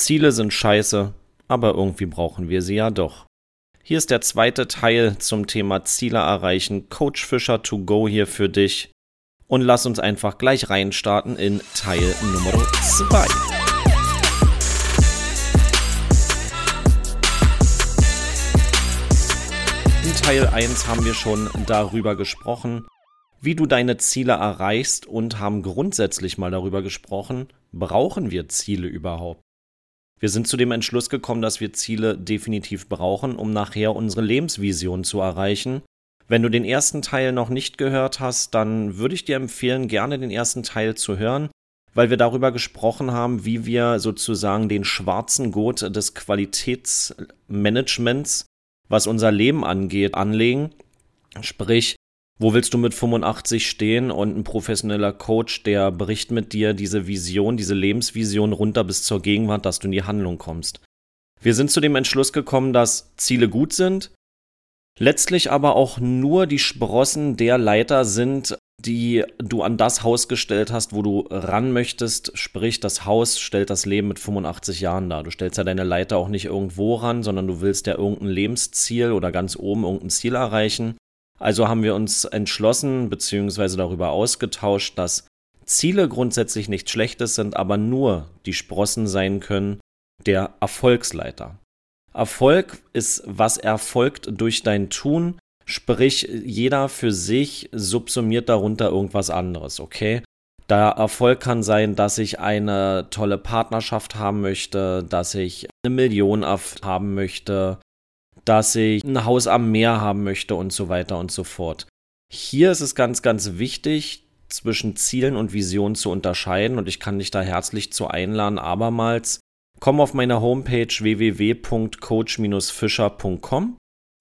Ziele sind scheiße, aber irgendwie brauchen wir sie ja doch. Hier ist der zweite Teil zum Thema Ziele erreichen. Coach Fischer to go hier für dich. Und lass uns einfach gleich reinstarten in Teil Nummer 2. In Teil 1 haben wir schon darüber gesprochen, wie du deine Ziele erreichst und haben grundsätzlich mal darüber gesprochen, brauchen wir Ziele überhaupt? Wir sind zu dem Entschluss gekommen, dass wir Ziele definitiv brauchen, um nachher unsere Lebensvision zu erreichen. Wenn du den ersten Teil noch nicht gehört hast, dann würde ich dir empfehlen, gerne den ersten Teil zu hören, weil wir darüber gesprochen haben, wie wir sozusagen den schwarzen Gurt des Qualitätsmanagements, was unser Leben angeht, anlegen. Sprich, wo willst du mit 85 stehen und ein professioneller Coach, der bricht mit dir diese Vision, diese Lebensvision runter bis zur Gegenwart, dass du in die Handlung kommst. Wir sind zu dem Entschluss gekommen, dass Ziele gut sind, letztlich aber auch nur die Sprossen der Leiter sind, die du an das Haus gestellt hast, wo du ran möchtest. Sprich, das Haus stellt das Leben mit 85 Jahren dar. Du stellst ja deine Leiter auch nicht irgendwo ran, sondern du willst ja irgendein Lebensziel oder ganz oben irgendein Ziel erreichen. Also haben wir uns entschlossen bzw. darüber ausgetauscht, dass Ziele grundsätzlich nichts Schlechtes sind, aber nur die Sprossen sein können der Erfolgsleiter. Erfolg ist, was erfolgt durch dein Tun, sprich jeder für sich subsumiert darunter irgendwas anderes, okay? Da Erfolg kann sein, dass ich eine tolle Partnerschaft haben möchte, dass ich eine Million haben möchte, dass ich ein Haus am Meer haben möchte und so weiter und so fort. Hier ist es ganz, ganz wichtig, zwischen Zielen und Visionen zu unterscheiden und ich kann dich da herzlich zu einladen, abermals. Komm auf meine Homepage www.coach-fischer.com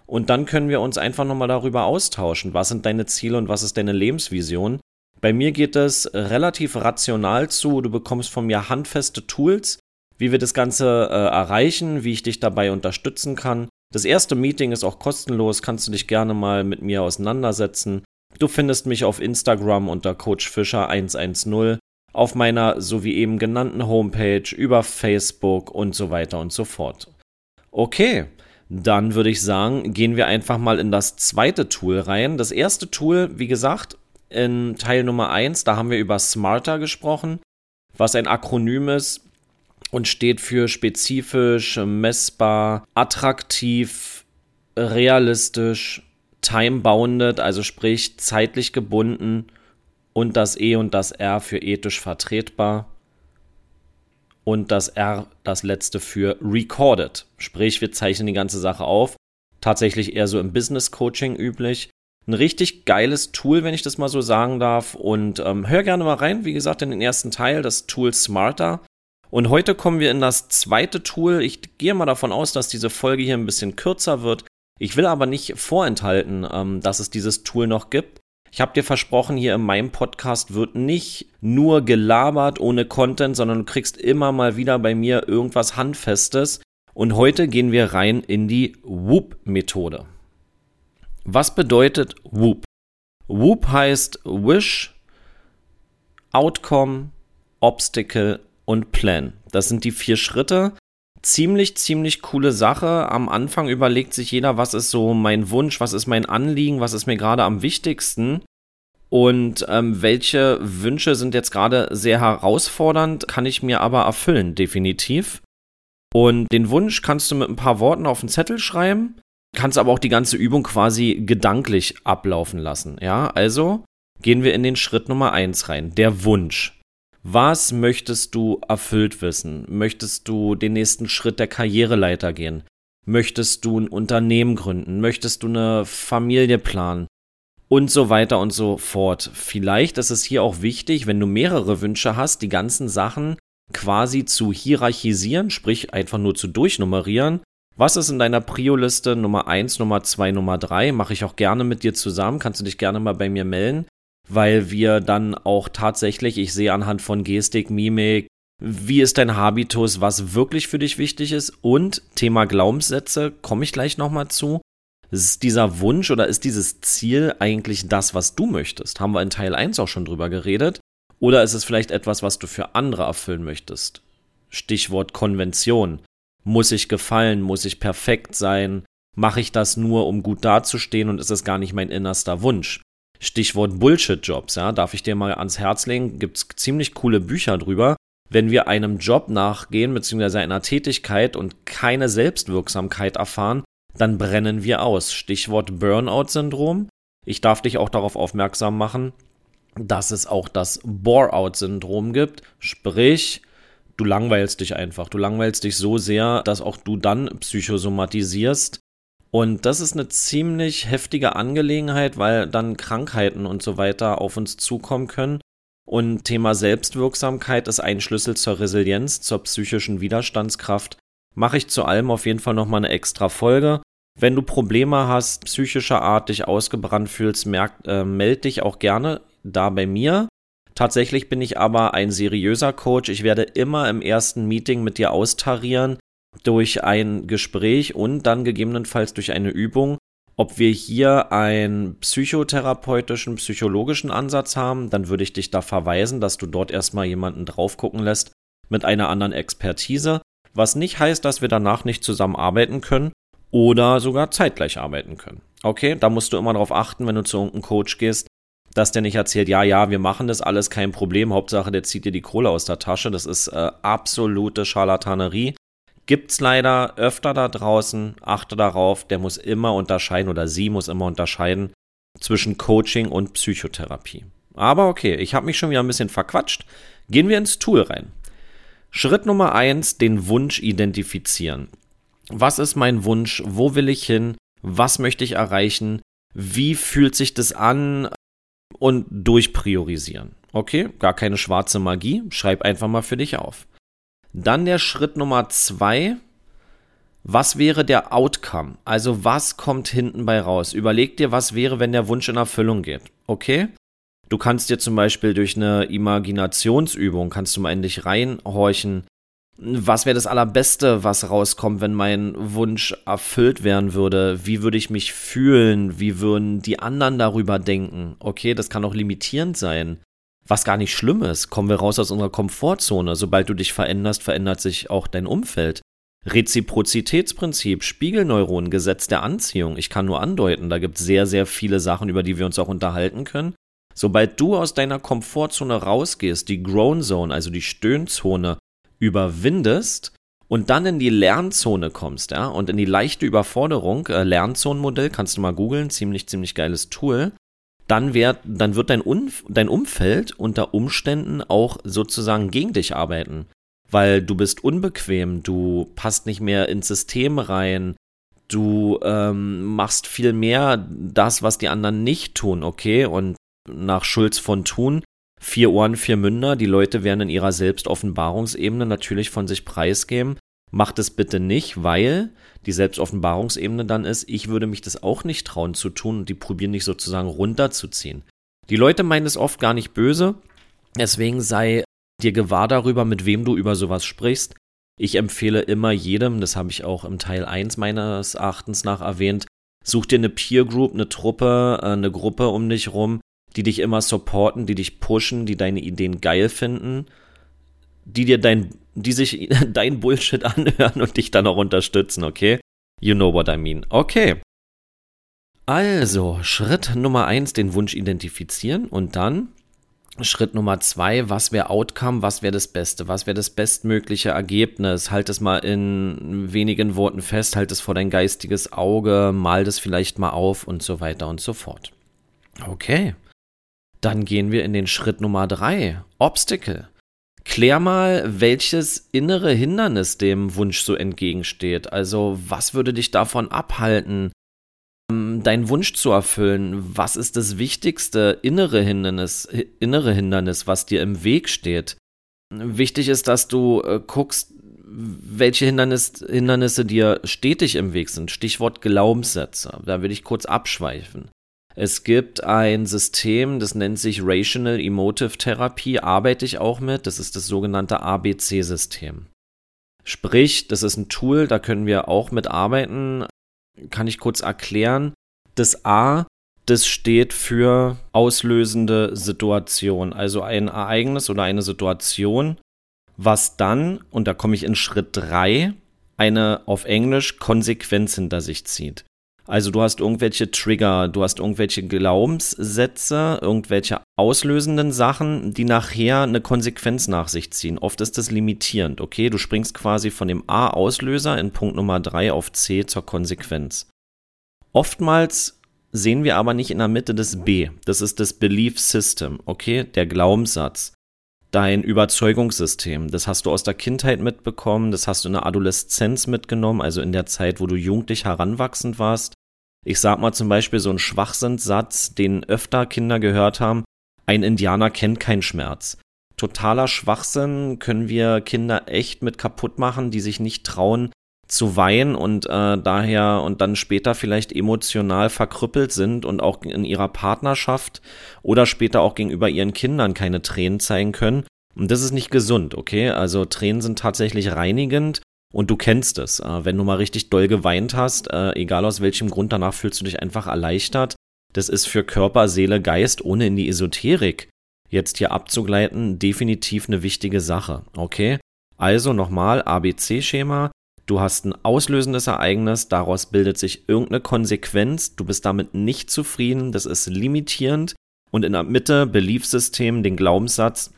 und dann können wir uns einfach nochmal darüber austauschen. Was sind deine Ziele und was ist deine Lebensvision? Bei mir geht es relativ rational zu. Du bekommst von mir handfeste Tools, wie wir das Ganze äh, erreichen, wie ich dich dabei unterstützen kann. Das erste Meeting ist auch kostenlos, kannst du dich gerne mal mit mir auseinandersetzen. Du findest mich auf Instagram unter CoachFischer110, auf meiner so wie eben genannten Homepage, über Facebook und so weiter und so fort. Okay, dann würde ich sagen, gehen wir einfach mal in das zweite Tool rein. Das erste Tool, wie gesagt, in Teil Nummer 1, da haben wir über Smarter gesprochen, was ein Akronym ist und steht für spezifisch, messbar, attraktiv, realistisch, time-bounded, also sprich zeitlich gebunden und das E und das R für ethisch vertretbar und das R das letzte für recorded, sprich wir zeichnen die ganze Sache auf, tatsächlich eher so im Business Coaching üblich. Ein richtig geiles Tool, wenn ich das mal so sagen darf. Und ähm, hör gerne mal rein, wie gesagt, in den ersten Teil, das Tool Smarter. Und heute kommen wir in das zweite Tool. Ich gehe mal davon aus, dass diese Folge hier ein bisschen kürzer wird. Ich will aber nicht vorenthalten, ähm, dass es dieses Tool noch gibt. Ich habe dir versprochen, hier in meinem Podcast wird nicht nur gelabert ohne Content, sondern du kriegst immer mal wieder bei mir irgendwas Handfestes. Und heute gehen wir rein in die Whoop-Methode. Was bedeutet Whoop? Whoop heißt Wish, Outcome, Obstacle und Plan. Das sind die vier Schritte. Ziemlich, ziemlich coole Sache. Am Anfang überlegt sich jeder, was ist so mein Wunsch, was ist mein Anliegen, was ist mir gerade am wichtigsten. Und ähm, welche Wünsche sind jetzt gerade sehr herausfordernd, kann ich mir aber erfüllen, definitiv. Und den Wunsch kannst du mit ein paar Worten auf den Zettel schreiben, kannst aber auch die ganze Übung quasi gedanklich ablaufen lassen. Ja, also gehen wir in den Schritt Nummer eins rein, der Wunsch. Was möchtest du erfüllt wissen? Möchtest du den nächsten Schritt der Karriereleiter gehen? Möchtest du ein Unternehmen gründen? Möchtest du eine Familie planen? Und so weiter und so fort. Vielleicht ist es hier auch wichtig, wenn du mehrere Wünsche hast, die ganzen Sachen quasi zu hierarchisieren, sprich einfach nur zu durchnummerieren. Was ist in deiner Prio-Liste Nummer 1, Nummer 2, Nummer 3? Mache ich auch gerne mit dir zusammen. Kannst du dich gerne mal bei mir melden weil wir dann auch tatsächlich, ich sehe anhand von Gestik, Mimik, wie ist dein Habitus, was wirklich für dich wichtig ist und Thema Glaubenssätze, komme ich gleich nochmal zu. Ist dieser Wunsch oder ist dieses Ziel eigentlich das, was du möchtest? Haben wir in Teil 1 auch schon drüber geredet? Oder ist es vielleicht etwas, was du für andere erfüllen möchtest? Stichwort Konvention. Muss ich gefallen? Muss ich perfekt sein? Mache ich das nur, um gut dazustehen und ist es gar nicht mein innerster Wunsch? Stichwort Bullshit-Jobs, ja, darf ich dir mal ans Herz legen, gibt's ziemlich coole Bücher drüber. Wenn wir einem Job nachgehen, beziehungsweise einer Tätigkeit und keine Selbstwirksamkeit erfahren, dann brennen wir aus. Stichwort Burnout-Syndrom. Ich darf dich auch darauf aufmerksam machen, dass es auch das Bore-out-Syndrom gibt. Sprich, du langweilst dich einfach. Du langweilst dich so sehr, dass auch du dann psychosomatisierst und das ist eine ziemlich heftige Angelegenheit, weil dann Krankheiten und so weiter auf uns zukommen können. Und Thema Selbstwirksamkeit ist ein Schlüssel zur Resilienz, zur psychischen Widerstandskraft. Mache ich zu allem auf jeden Fall nochmal eine extra Folge. Wenn du Probleme hast, psychischer Art, dich ausgebrannt fühlst, merk, äh, meld dich auch gerne da bei mir. Tatsächlich bin ich aber ein seriöser Coach. Ich werde immer im ersten Meeting mit dir austarieren, durch ein Gespräch und dann gegebenenfalls durch eine Übung, ob wir hier einen psychotherapeutischen, psychologischen Ansatz haben, dann würde ich dich da verweisen, dass du dort erstmal jemanden drauf gucken lässt mit einer anderen Expertise, was nicht heißt, dass wir danach nicht zusammenarbeiten können oder sogar zeitgleich arbeiten können. Okay, da musst du immer darauf achten, wenn du zu irgendeinem Coach gehst, dass der nicht erzählt, ja, ja, wir machen das alles, kein Problem, Hauptsache der zieht dir die Kohle aus der Tasche. Das ist äh, absolute Scharlatanerie. Gibt's leider öfter da draußen. Achte darauf, der muss immer unterscheiden oder sie muss immer unterscheiden zwischen Coaching und Psychotherapie. Aber okay, ich habe mich schon wieder ein bisschen verquatscht. Gehen wir ins Tool rein. Schritt Nummer eins: den Wunsch identifizieren. Was ist mein Wunsch? Wo will ich hin? Was möchte ich erreichen? Wie fühlt sich das an? Und durchpriorisieren. Okay, gar keine schwarze Magie. Schreib einfach mal für dich auf. Dann der Schritt Nummer zwei. Was wäre der Outcome? Also was kommt hinten bei raus? Überleg dir, was wäre, wenn der Wunsch in Erfüllung geht. Okay? Du kannst dir zum Beispiel durch eine Imaginationsübung, kannst du mal in reinhorchen, was wäre das Allerbeste, was rauskommt, wenn mein Wunsch erfüllt werden würde? Wie würde ich mich fühlen? Wie würden die anderen darüber denken? Okay, das kann auch limitierend sein was gar nicht schlimm ist. Kommen wir raus aus unserer Komfortzone. Sobald du dich veränderst, verändert sich auch dein Umfeld. Reziprozitätsprinzip, Spiegelneuronen, Gesetz der Anziehung. Ich kann nur andeuten, da gibt es sehr, sehr viele Sachen, über die wir uns auch unterhalten können. Sobald du aus deiner Komfortzone rausgehst, die Grown Zone, also die Stöhnzone, überwindest und dann in die Lernzone kommst, ja, und in die leichte Überforderung, äh, Lernzonenmodell, kannst du mal googeln, ziemlich, ziemlich geiles Tool, dann, wär, dann wird dein, Unf dein Umfeld unter Umständen auch sozusagen gegen dich arbeiten. Weil du bist unbequem, du passt nicht mehr ins System rein, du ähm, machst viel mehr das, was die anderen nicht tun, okay? Und nach Schulz von Thun, vier Ohren, vier Münder, die Leute werden in ihrer Selbstoffenbarungsebene natürlich von sich preisgeben. Macht es bitte nicht, weil die Selbstoffenbarungsebene dann ist, ich würde mich das auch nicht trauen zu tun und die probieren nicht sozusagen runterzuziehen. Die Leute meinen es oft gar nicht böse, deswegen sei dir gewahr darüber, mit wem du über sowas sprichst. Ich empfehle immer jedem, das habe ich auch im Teil 1 meines Erachtens nach erwähnt, such dir eine Peer Group, eine Truppe, äh, eine Gruppe um dich rum, die dich immer supporten, die dich pushen, die deine Ideen geil finden, die dir dein die sich dein Bullshit anhören und dich dann auch unterstützen, okay? You know what I mean. Okay. Also, Schritt Nummer eins, den Wunsch identifizieren und dann Schritt Nummer zwei, was wäre Outcome, was wäre das Beste, was wäre das bestmögliche Ergebnis? Halt es mal in wenigen Worten fest, halt es vor dein geistiges Auge, mal das vielleicht mal auf und so weiter und so fort. Okay. Dann gehen wir in den Schritt Nummer drei, Obstacle. Klär mal, welches innere Hindernis dem Wunsch so entgegensteht. Also, was würde dich davon abhalten, ähm, deinen Wunsch zu erfüllen? Was ist das wichtigste innere Hindernis, innere Hindernis, was dir im Weg steht? Wichtig ist, dass du äh, guckst, welche Hindernis, Hindernisse dir stetig im Weg sind. Stichwort Glaubenssätze. Da will ich kurz abschweifen. Es gibt ein System, das nennt sich Rational Emotive Therapie, arbeite ich auch mit. Das ist das sogenannte ABC-System. Sprich, das ist ein Tool, da können wir auch mit arbeiten. Kann ich kurz erklären. Das A, das steht für auslösende Situation. Also ein Ereignis oder eine Situation, was dann, und da komme ich in Schritt 3, eine auf Englisch Konsequenz hinter sich zieht. Also du hast irgendwelche Trigger, du hast irgendwelche Glaubenssätze, irgendwelche auslösenden Sachen, die nachher eine Konsequenz nach sich ziehen. Oft ist das limitierend, okay? Du springst quasi von dem A-Auslöser in Punkt Nummer 3 auf C zur Konsequenz. Oftmals sehen wir aber nicht in der Mitte das B. Das ist das Belief System, okay? Der Glaubenssatz dein Überzeugungssystem. Das hast du aus der Kindheit mitbekommen, das hast du in der Adoleszenz mitgenommen, also in der Zeit, wo du jugendlich heranwachsend warst. Ich sag mal zum Beispiel so einen Schwachsinnssatz, den öfter Kinder gehört haben, ein Indianer kennt keinen Schmerz. Totaler Schwachsinn können wir Kinder echt mit kaputt machen, die sich nicht trauen zu weinen und äh, daher und dann später vielleicht emotional verkrüppelt sind und auch in ihrer Partnerschaft oder später auch gegenüber ihren Kindern keine Tränen zeigen können. Und das ist nicht gesund, okay? Also Tränen sind tatsächlich reinigend und du kennst es. Äh, wenn du mal richtig doll geweint hast, äh, egal aus welchem Grund, danach fühlst du dich einfach erleichtert. Das ist für Körper, Seele, Geist, ohne in die Esoterik jetzt hier abzugleiten, definitiv eine wichtige Sache, okay? Also nochmal ABC-Schema. Du hast ein auslösendes Ereignis, daraus bildet sich irgendeine Konsequenz, du bist damit nicht zufrieden, das ist limitierend und in der Mitte Beliefssystem, den Glaubenssatz,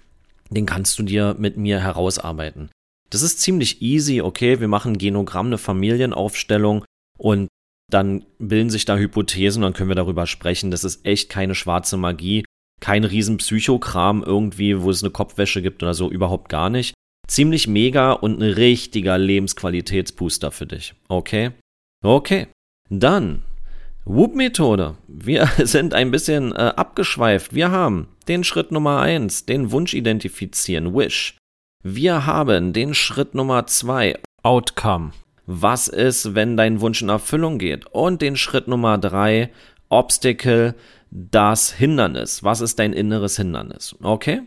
den kannst du dir mit mir herausarbeiten. Das ist ziemlich easy, okay, wir machen Genogramm, eine Familienaufstellung und dann bilden sich da Hypothesen und dann können wir darüber sprechen. Das ist echt keine schwarze Magie, kein riesen Psychokram irgendwie, wo es eine Kopfwäsche gibt oder so, überhaupt gar nicht. Ziemlich mega und ein richtiger Lebensqualitätsbooster für dich. Okay? Okay. Dann Whoop-Methode. Wir sind ein bisschen äh, abgeschweift. Wir haben den Schritt Nummer eins, den Wunsch identifizieren, Wish. Wir haben den Schritt Nummer zwei, Outcome. Was ist, wenn dein Wunsch in Erfüllung geht? Und den Schritt Nummer drei, Obstacle, das Hindernis. Was ist dein inneres Hindernis? Okay?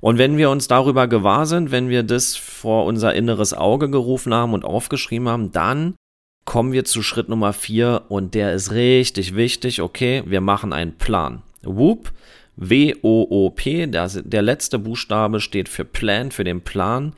Und wenn wir uns darüber gewahr sind, wenn wir das vor unser inneres Auge gerufen haben und aufgeschrieben haben, dann kommen wir zu Schritt Nummer vier und der ist richtig wichtig. Okay, wir machen einen Plan. Whoop W-O-O-P, der letzte Buchstabe steht für Plan, für den Plan.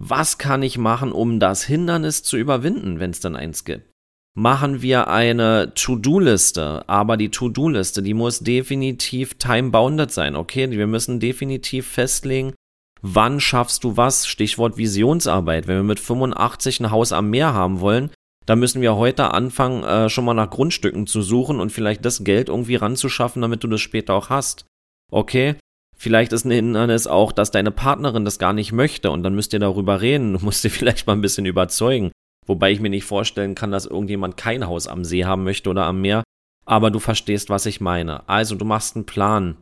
Was kann ich machen, um das Hindernis zu überwinden, wenn es dann eins gibt? Machen wir eine To-Do-Liste, aber die To-Do-Liste, die muss definitiv time-bounded sein, okay? Wir müssen definitiv festlegen, wann schaffst du was? Stichwort Visionsarbeit. Wenn wir mit 85 ein Haus am Meer haben wollen, dann müssen wir heute anfangen, äh, schon mal nach Grundstücken zu suchen und vielleicht das Geld irgendwie ranzuschaffen, damit du das später auch hast okay, vielleicht ist ein Hindernis auch, dass deine Partnerin das gar nicht möchte und dann müsst ihr darüber reden, du musst dir vielleicht mal ein bisschen überzeugen. Wobei ich mir nicht vorstellen kann, dass irgendjemand kein Haus am See haben möchte oder am Meer, aber du verstehst, was ich meine. Also, du machst einen Plan.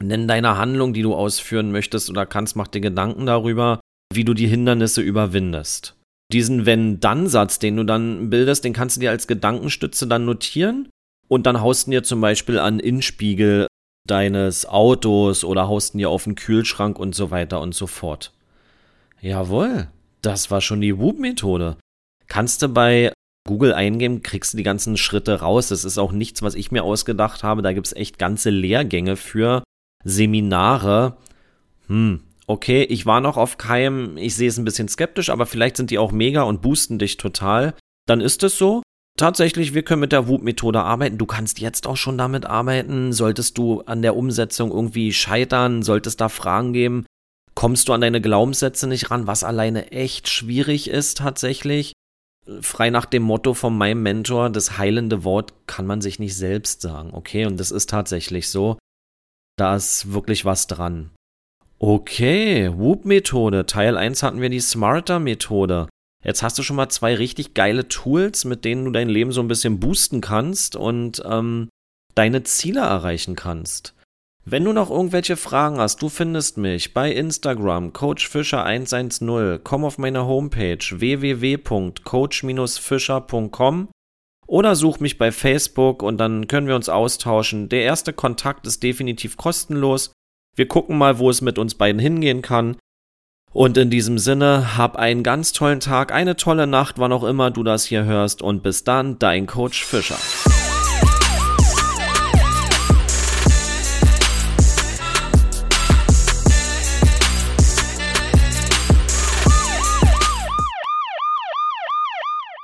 Nenn deine Handlung, die du ausführen möchtest oder kannst, mach dir Gedanken darüber, wie du die Hindernisse überwindest. Diesen Wenn-Dann-Satz, den du dann bildest, den kannst du dir als Gedankenstütze dann notieren und dann haust du dir zum Beispiel an Innenspiegel deines Autos oder haust ihn dir auf den Kühlschrank und so weiter und so fort. Jawohl, das war schon die Whoop-Methode. Kannst du bei Google eingeben, kriegst du die ganzen Schritte raus. Das ist auch nichts, was ich mir ausgedacht habe. Da gibt es echt ganze Lehrgänge für Seminare. Hm, okay, ich war noch auf keinem, ich sehe es ein bisschen skeptisch, aber vielleicht sind die auch mega und boosten dich total. Dann ist es so tatsächlich, wir können mit der Whoop-Methode arbeiten. Du kannst jetzt auch schon damit arbeiten. Solltest du an der Umsetzung irgendwie scheitern, sollte es da Fragen geben, kommst du an deine Glaubenssätze nicht ran, was alleine echt schwierig ist tatsächlich. Frei nach dem Motto von meinem Mentor, das heilende Wort kann man sich nicht selbst sagen, okay? Und das ist tatsächlich so. Da ist wirklich was dran. Okay, Whoop-Methode. Teil 1 hatten wir die Smarter-Methode. Jetzt hast du schon mal zwei richtig geile Tools, mit denen du dein Leben so ein bisschen boosten kannst und ähm, deine Ziele erreichen kannst. Wenn du noch irgendwelche Fragen hast, du findest mich bei Instagram coachfischer110, komm auf meine Homepage www.coach-fischer.com oder such mich bei Facebook und dann können wir uns austauschen. Der erste Kontakt ist definitiv kostenlos. Wir gucken mal, wo es mit uns beiden hingehen kann. Und in diesem Sinne, hab einen ganz tollen Tag, eine tolle Nacht, wann auch immer du das hier hörst und bis dann, dein Coach Fischer.